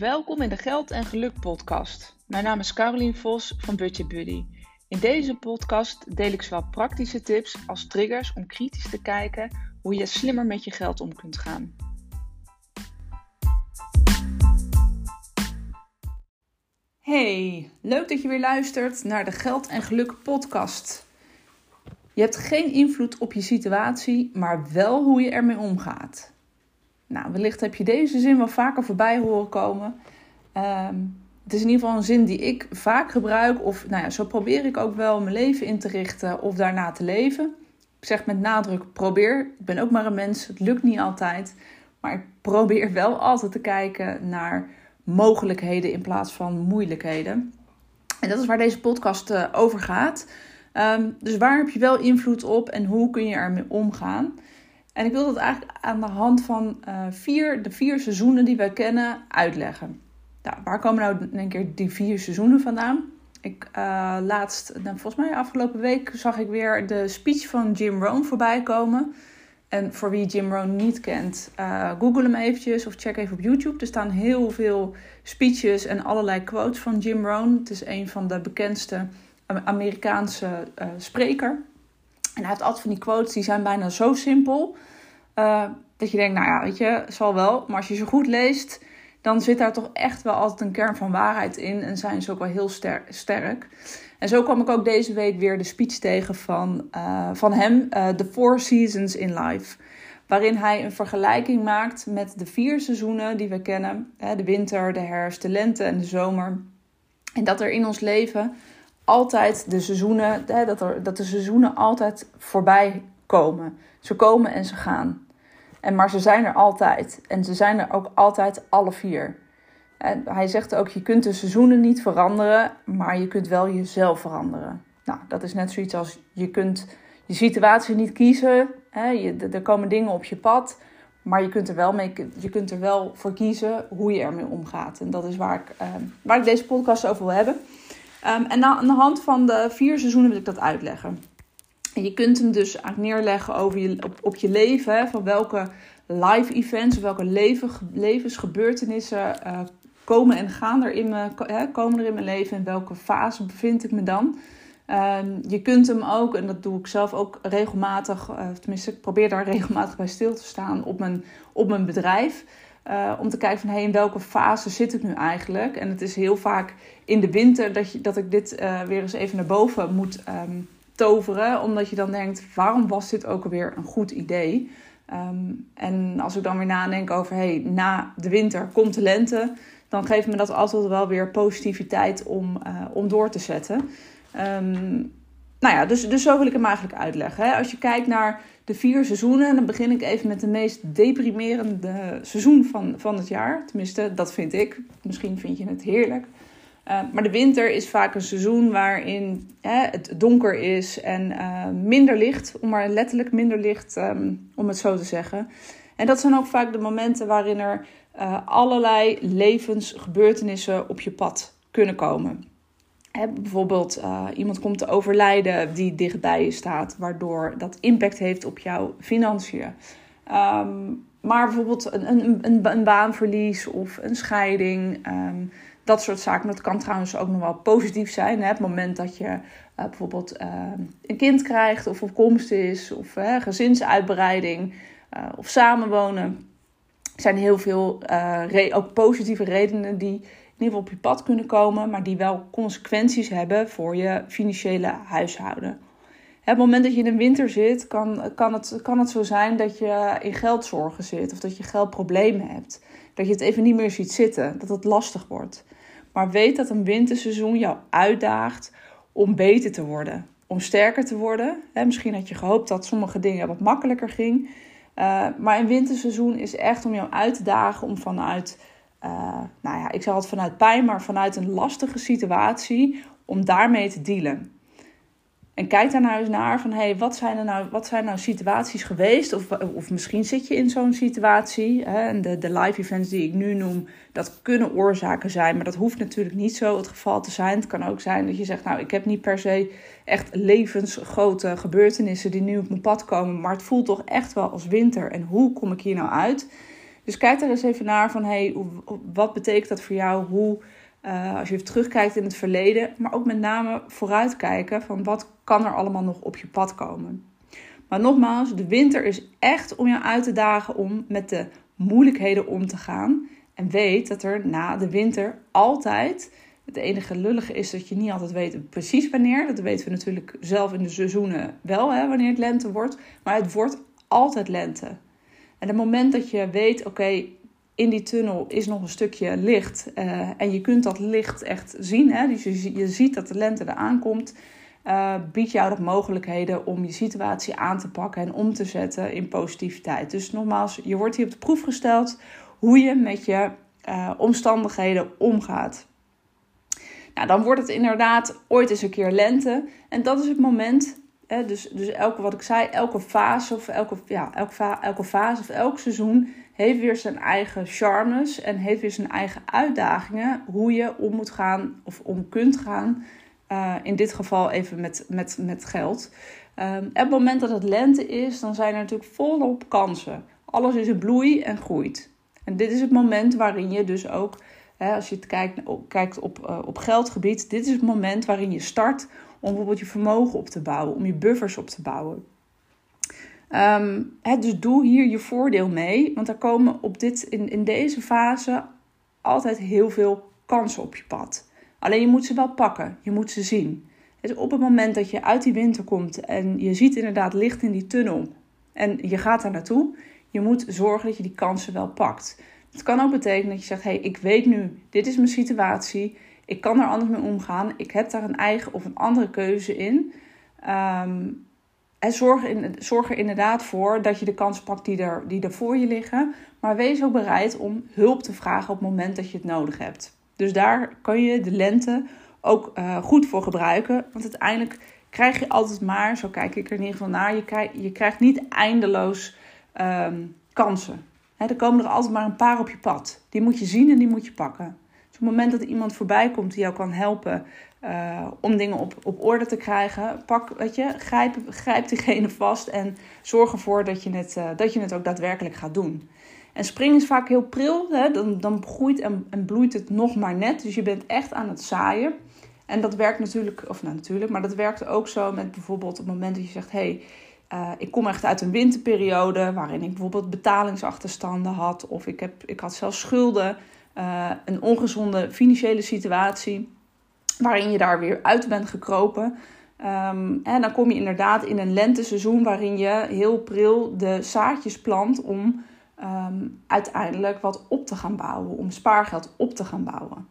Welkom in de Geld en Geluk podcast. Mijn naam is Carolien Vos van Budget Buddy. In deze podcast deel ik zowel praktische tips als triggers om kritisch te kijken hoe je slimmer met je geld om kunt gaan. Hey, leuk dat je weer luistert naar de Geld en Geluk podcast. Je hebt geen invloed op je situatie, maar wel hoe je ermee omgaat. Nou, wellicht heb je deze zin wel vaker voorbij horen komen. Ehm, het is in ieder geval een zin die ik vaak gebruik. Of nou ja, zo probeer ik ook wel mijn leven in te richten of daarna te leven. Ik zeg met nadruk probeer. Ik ben ook maar een mens. Het lukt niet altijd. Maar ik probeer wel altijd te kijken naar mogelijkheden in plaats van moeilijkheden. En dat is waar deze podcast uh, over gaat. Um, dus waar heb je wel invloed op en hoe kun je ermee omgaan? En ik wil dat eigenlijk aan de hand van uh, vier, de vier seizoenen die wij kennen uitleggen. Nou, waar komen nou een keer die vier seizoenen vandaan? Ik uh, laatst, nou, volgens mij afgelopen week, zag ik weer de speech van Jim Rohn voorbij komen. En voor wie Jim Rohn niet kent, uh, google hem eventjes of check even op YouTube. Er staan heel veel speeches en allerlei quotes van Jim Rohn. Het is een van de bekendste Amerikaanse uh, spreker. En hij heeft altijd van die quotes, die zijn bijna zo simpel. Uh, dat je denkt, nou ja, weet je, zal wel. Maar als je ze goed leest, dan zit daar toch echt wel altijd een kern van waarheid in. En zijn ze ook wel heel ster sterk. En zo kwam ik ook deze week weer de speech tegen van, uh, van hem, uh, The Four Seasons in Life. Waarin hij een vergelijking maakt met de vier seizoenen die we kennen: hè, de winter, de herfst, de lente en de zomer. En dat er in ons leven altijd de seizoenen, dat, er, dat de seizoenen altijd voorbij komen. Ze komen en ze gaan. En, maar ze zijn er altijd. En ze zijn er ook altijd alle vier. En hij zegt ook, je kunt de seizoenen niet veranderen, maar je kunt wel jezelf veranderen. Nou, dat is net zoiets als je kunt je situatie niet kiezen. Hè? Je, er komen dingen op je pad, maar je kunt, er wel mee, je kunt er wel voor kiezen hoe je ermee omgaat. En dat is waar ik, uh, waar ik deze podcast over wil hebben. Um, en aan de hand van de vier seizoenen wil ik dat uitleggen. En je kunt hem dus neerleggen over je, op, op je leven. Hè, van welke live events, welke leven, levensgebeurtenissen uh, komen en gaan er in mijn, hè, komen er in mijn leven. In welke fase bevind ik me dan. Um, je kunt hem ook, en dat doe ik zelf ook regelmatig, uh, tenminste ik probeer daar regelmatig bij stil te staan op mijn, op mijn bedrijf. Uh, om te kijken van hey, in welke fase zit ik nu eigenlijk. En het is heel vaak in de winter dat, je, dat ik dit uh, weer eens even naar boven moet um, toveren. Omdat je dan denkt, waarom was dit ook alweer een goed idee? Um, en als ik dan weer nadenk over, hey, na de winter komt de lente. Dan geeft me dat altijd wel weer positiviteit om, uh, om door te zetten. Um, nou ja, dus, dus zo wil ik hem eigenlijk uitleggen. Hè. Als je kijkt naar de vier seizoenen, dan begin ik even met de meest deprimerende seizoen van, van het jaar. Tenminste, dat vind ik. Misschien vind je het heerlijk. Uh, maar de winter is vaak een seizoen waarin hè, het donker is en uh, minder licht, om maar letterlijk minder licht, um, om het zo te zeggen. En dat zijn ook vaak de momenten waarin er uh, allerlei levensgebeurtenissen op je pad kunnen komen. Bijvoorbeeld iemand komt te overlijden die dichtbij je staat, waardoor dat impact heeft op jouw financiën. Um, maar bijvoorbeeld een, een, een, een, baanverlies of een scheiding. Um, dat soort zaken. Dat kan trouwens ook nog wel positief zijn. Hè? Het moment dat je uh, bijvoorbeeld uh, een kind krijgt of op komst is, of gezinsuitbreiding of samenwonen. Er zijn heel veel ook positieve redenen die ieder op je pad kunnen komen, maar die wel consequenties hebben voor je financiële huishouden. Het moment dat je in de winter zit, kan, kan, het, kan het zo zijn dat je in geldzorgen zit of dat je geldproblemen hebt. Dat je het even niet meer ziet zitten, dat het lastig wordt. Maar weet dat een winterseizoen jou uitdaagt om beter te worden, om sterker te worden. misschien had je gehoopt dat sommige dingen wat makkelijker ging. Uh, maar een winterseizoen is echt om jou uit te dagen om vanuit, uh, nou ja, ik zeg het vanuit pijn, maar vanuit een lastige situatie, om daarmee te dealen. En kijk daar nou eens naar van, hey, wat, zijn er nou, wat zijn nou situaties geweest? Of, of misschien zit je in zo'n situatie. Hè? En de, de live events die ik nu noem, dat kunnen oorzaken zijn. Maar dat hoeft natuurlijk niet zo het geval te zijn. Het kan ook zijn dat je zegt, nou, ik heb niet per se echt levensgrote gebeurtenissen die nu op mijn pad komen. Maar het voelt toch echt wel als winter. En hoe kom ik hier nou uit? Dus kijk er eens even naar van hey, wat betekent dat voor jou? Hoe, uh, als je even terugkijkt in het verleden, maar ook met name vooruitkijken van wat kan er allemaal nog op je pad komen. Maar nogmaals, de winter is echt om je uit te dagen om met de moeilijkheden om te gaan. En weet dat er na de winter altijd. Het enige lullige is dat je niet altijd weet precies wanneer. Dat weten we natuurlijk zelf in de seizoenen wel, hè, wanneer het lente wordt. Maar het wordt altijd lente. En het moment dat je weet, oké, in die tunnel is nog een stukje licht. Uh, en je kunt dat licht echt zien. Hè? Dus je, je ziet dat de lente eraan komt. Uh, biedt jou de mogelijkheden om je situatie aan te pakken en om te zetten in positiviteit. Dus nogmaals, je wordt hier op de proef gesteld hoe je met je uh, omstandigheden omgaat. Nou, dan wordt het inderdaad ooit eens een keer lente. En dat is het moment Hè, dus, dus elke, wat ik zei, elke fase of elke, ja, elke, elke fase of elk seizoen heeft weer zijn eigen charmes en heeft weer zijn eigen uitdagingen. Hoe je om moet gaan of om kunt gaan. Uh, in dit geval even met, met, met geld. Um, op het moment dat het lente is, dan zijn er natuurlijk volop kansen. Alles is in bloei en groeit. En dit is het moment waarin je dus ook, hè, als je het kijkt, kijkt op, uh, op geldgebied, dit is het moment waarin je start om bijvoorbeeld je vermogen op te bouwen, om je buffers op te bouwen. Um, dus doe hier je voordeel mee, want er komen op dit, in, in deze fase altijd heel veel kansen op je pad. Alleen je moet ze wel pakken, je moet ze zien. Dus op het moment dat je uit die winter komt en je ziet inderdaad licht in die tunnel en je gaat daar naartoe, je moet zorgen dat je die kansen wel pakt. Het kan ook betekenen dat je zegt: hé, hey, ik weet nu, dit is mijn situatie. Ik kan er anders mee omgaan. Ik heb daar een eigen of een andere keuze in. Um, en zorg, er inderdaad voor dat je de kansen pakt die er, die voor je liggen. Maar wees ook bereid om hulp te vragen op het moment dat je het nodig hebt. Dus daar kan je de lente ook uh, goed voor gebruiken. Want uiteindelijk krijg je altijd maar, zo kijk ik er in ieder geval naar, je, krijg, je krijgt niet eindeloos um, kansen. er komen er altijd maar een paar op je pad. Die moet je zien en die moet je pakken het moment dat iemand voorbij komt die jou kan helpen uh, om dingen op, op orde te krijgen, pak, weet je, grijp, grijp diegene vast en zorg ervoor dat je, het, uh, dat je het ook daadwerkelijk gaat doen. En springen is vaak heel pril, hè? Dan, dan groeit en, en bloeit het nog maar net. Dus je bent echt aan het zaaien. En dat werkt natuurlijk, of nou natuurlijk, maar dat werkt ook zo met bijvoorbeeld op het moment dat je zegt: hé, hey, uh, ik kom echt uit een winterperiode waarin ik bijvoorbeeld betalingsachterstanden had, of ik, heb, ik had zelfs schulden. Uh, een ongezonde financiële situatie, waarin je daar weer uit bent gekropen. En dan kom je inderdaad in een lenteseizoen waarin je heel pril de zaadjes plant om um, uiteindelijk wat op te gaan bouwen, om spaargeld op te gaan bouwen.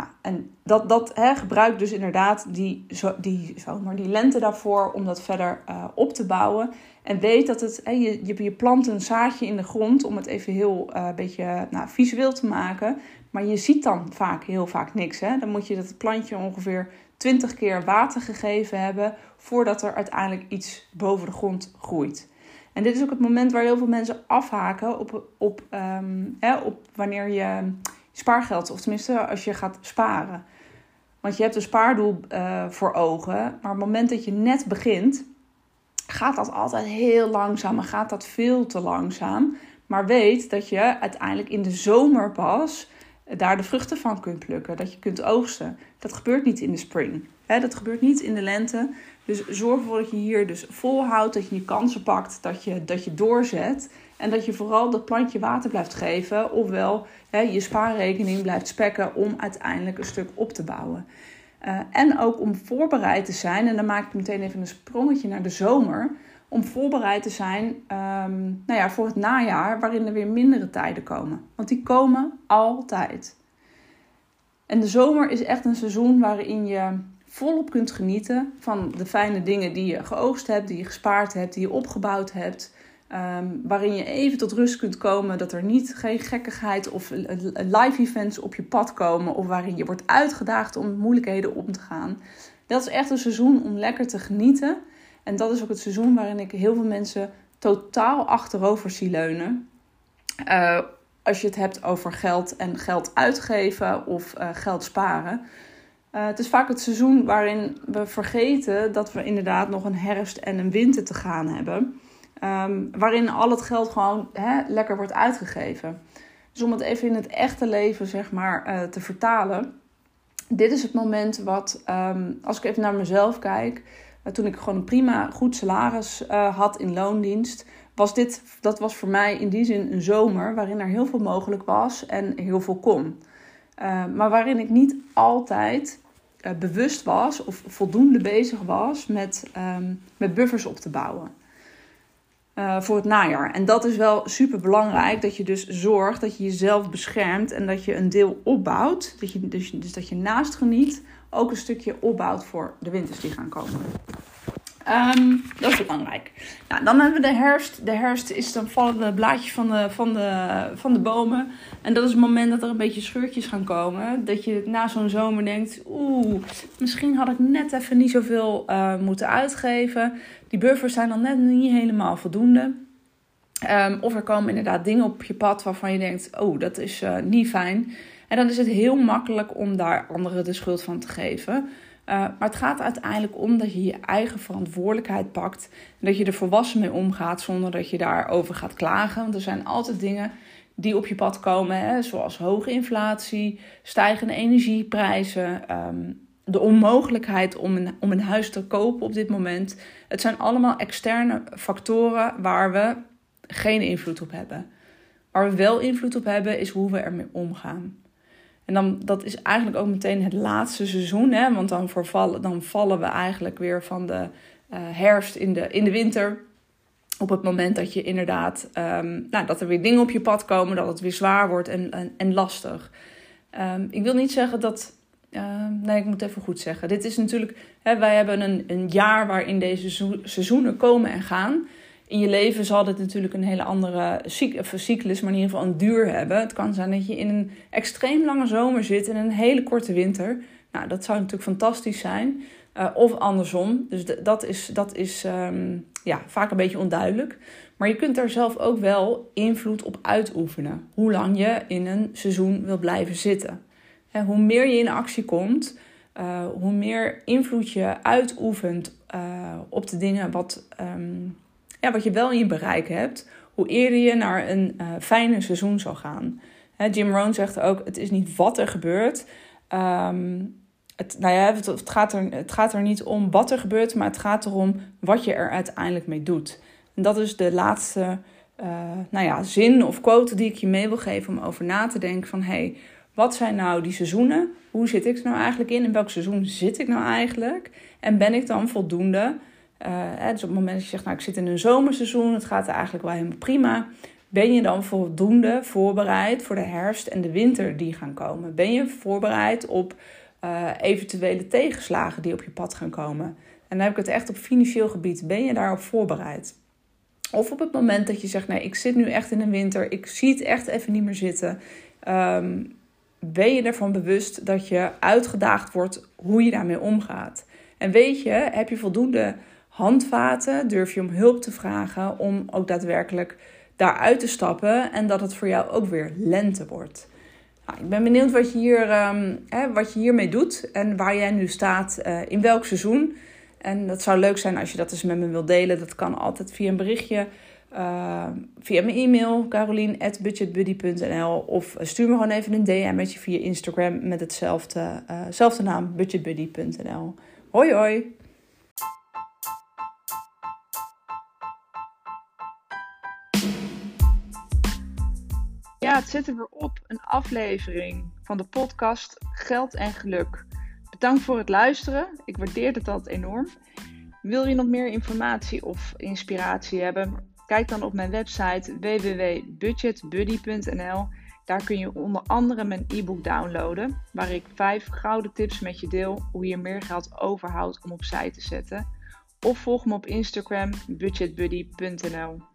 Nou, en dat, dat hè, dus inderdaad die, die, zomaar, die lente daarvoor om dat verder uh, op te bouwen. En weet dat het, hè, je, je, plant een zaadje in de grond om het even heel uh, beetje nou, visueel te maken. Maar je ziet dan vaak heel vaak niks. Hè? Dan moet je dat plantje ongeveer 20 keer water gegeven hebben voordat er uiteindelijk iets boven de grond groeit. En dit is ook het moment waar heel veel mensen afhaken op, op, um, hè, op wanneer je spaargeld, of tenminste als je gaat sparen. Want je hebt een spaardoel uh, voor ogen, maar op het moment dat je net begint, gaat dat altijd heel langzaam en gaat dat veel te langzaam. Maar weet dat je uiteindelijk in de zomer pas daar de vruchten van kunt plukken, dat je kunt oogsten. Dat gebeurt niet in de spring. Hè? Dat gebeurt niet in de lente. Dus zorg ervoor dat je hier dus volhoudt, dat je je kansen pakt, dat je, dat je doorzet. En dat je vooral dat plantje water blijft geven, ofwel hè, je spaarrekening blijft spekken om uiteindelijk een stuk op te bouwen. Uh, en ook om voorbereid te zijn, en dan maak ik meteen even een sprongetje naar de zomer. Om voorbereid te zijn um, nou ja, voor het najaar, waarin er weer mindere tijden komen. Want die komen altijd. En de zomer is echt een seizoen waarin je volop kunt genieten van de fijne dingen die je geoogst hebt, die je gespaard hebt, die je opgebouwd hebt. Um, waarin je even tot rust kunt komen, dat er niet geen gekkigheid of live events op je pad komen, of waarin je wordt uitgedaagd om moeilijkheden om te gaan. Dat is echt een seizoen om lekker te genieten. En dat is ook het seizoen waarin ik heel veel mensen totaal achterover zie leunen. Uh, als je het hebt over geld en geld uitgeven of uh, geld sparen. Uh, het is vaak het seizoen waarin we vergeten dat we inderdaad nog een herfst en een winter te gaan hebben. Ehm, waarin al het geld gewoon hè, lekker wordt uitgegeven. Dus om het even in het echte leven zeg maar, uh, te vertalen. Dit is het moment wat, um, als ik even naar mezelf kijk, uh, toen ik gewoon een prima goed salaris uh, had in loondienst, was dit, dat was voor mij in die zin een zomer waarin er heel veel mogelijk was en heel veel kon. maar waarin ik niet altijd bewust was of voldoende bezig was met, um, met buffers op te bouwen. Uh, voor het najaar. En dat is wel super belangrijk. Dat je dus zorgt dat je jezelf beschermt en dat je een deel opbouwt. Dat je, dus, dus dat je naast geniet ook een stukje opbouwt voor de winters die gaan komen. Um, dat is belangrijk. Nou, dan hebben we de herfst. De herfst is dan vallen de blaadjes van de, van, de, van de bomen. En dat is het moment dat er een beetje scheurtjes gaan komen. Dat je na zo'n zomer denkt: oeh, misschien had ik net even niet zoveel uh, moeten uitgeven. Die buffers zijn dan net niet helemaal voldoende. Um, of er komen inderdaad dingen op je pad waarvan je denkt: oh, dat is uh, niet fijn. En dan is het heel makkelijk om daar anderen de schuld van te geven. Uh, maar het gaat uiteindelijk om dat je je eigen verantwoordelijkheid pakt. En dat je er volwassen mee omgaat zonder dat je daarover gaat klagen. Want er zijn altijd dingen die op je pad komen, hè, zoals hoge inflatie, stijgende energieprijzen, um, de onmogelijkheid om een, om een huis te kopen op dit moment. Het zijn allemaal externe factoren waar we geen invloed op hebben. Waar we wel invloed op hebben, is hoe we ermee omgaan. En dan, dat is eigenlijk ook meteen het laatste seizoen. Hè? Want dan, vervallen, dan vallen we eigenlijk weer van de uh, herfst in de, in de winter. Op het moment dat je inderdaad, um, nou, dat er weer dingen op je pad komen, dat het weer zwaar wordt en, en, en lastig. Um, ik wil niet zeggen dat. Uh, nee, ik moet even goed zeggen. Dit is natuurlijk. Hè, wij hebben een, een jaar waarin deze seizoenen komen en gaan in je leven zal dit natuurlijk een hele andere cyclus, maar in ieder geval een duur hebben. Het kan zijn dat je in een extreem lange zomer zit en een hele korte winter. Nou, dat zou natuurlijk fantastisch zijn. Uh, of andersom. Dus dat is, dat is um, ja, vaak een beetje onduidelijk. Maar je kunt daar zelf ook wel invloed op uitoefenen. Hoe lang je in een seizoen wil blijven zitten. En hoe meer je in actie komt, uh, hoe meer invloed je uitoefent uh, op de dingen wat, um, ja, wat je wel in je bereik hebt, hoe eerder je naar een uh, fijne seizoen zal gaan. Jim Rohn zegt ook: het is niet wat er gebeurt. Um, het, nou ja, het, gaat er, het gaat er niet om wat er gebeurt, maar het gaat erom wat je er uiteindelijk mee doet. En dat is de laatste uh, nou ja, zin of quote die ik je mee wil geven om over na te denken van... hey, wat zijn nou die seizoenen? Hoe zit ik er nou eigenlijk in? In welk seizoen zit ik nou eigenlijk? En ben ik dan voldoende uh, dus op het moment dat je zegt, nou ik zit in een zomerseizoen, het gaat er eigenlijk wel helemaal prima. Ben je dan voldoende voorbereid voor de herfst en de winter die gaan komen? Ben je voorbereid op uh, eventuele tegenslagen die op je pad gaan komen? En dan heb ik het echt op financieel gebied. Ben je daarop voorbereid? Of op het moment dat je zegt, nee, ik zit nu echt in een winter, ik zie het echt even niet meer zitten. Um, ben je ervan bewust dat je uitgedaagd wordt hoe je daarmee omgaat? En weet je, heb je voldoende handvaten? Durf je om hulp te vragen om ook daadwerkelijk daaruit te stappen en dat het voor jou ook weer lente wordt? Nou, ik ben benieuwd wat je, hier, um, hè, wat je hiermee doet en waar jij nu staat, uh, in welk seizoen. En dat zou leuk zijn als je dat eens met me wilt delen. Dat kan altijd via een berichtje. Uh, via mijn e-mail, carolien.budgetbuddy.nl of stuur me gewoon even een DM met je via Instagram met hetzelfde uh, naam, budgetbuddy.nl. Hoi hoi! Het zit op. Een aflevering van de podcast Geld en Geluk. Bedankt voor het luisteren. Ik waardeer het altijd enorm. Wil je nog meer informatie of inspiratie hebben? Kijk dan op mijn website www.budgetbuddy.nl. Daar kun je onder andere mijn e-book downloaden, waar ik vijf gouden tips met je deel hoe je meer geld overhoudt om opzij te zetten. Of volg me op Instagram budgetbuddy.nl.